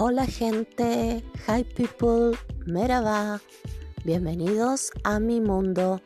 Hola gente, hi people, merhaba. Bienvenidos a mi mundo.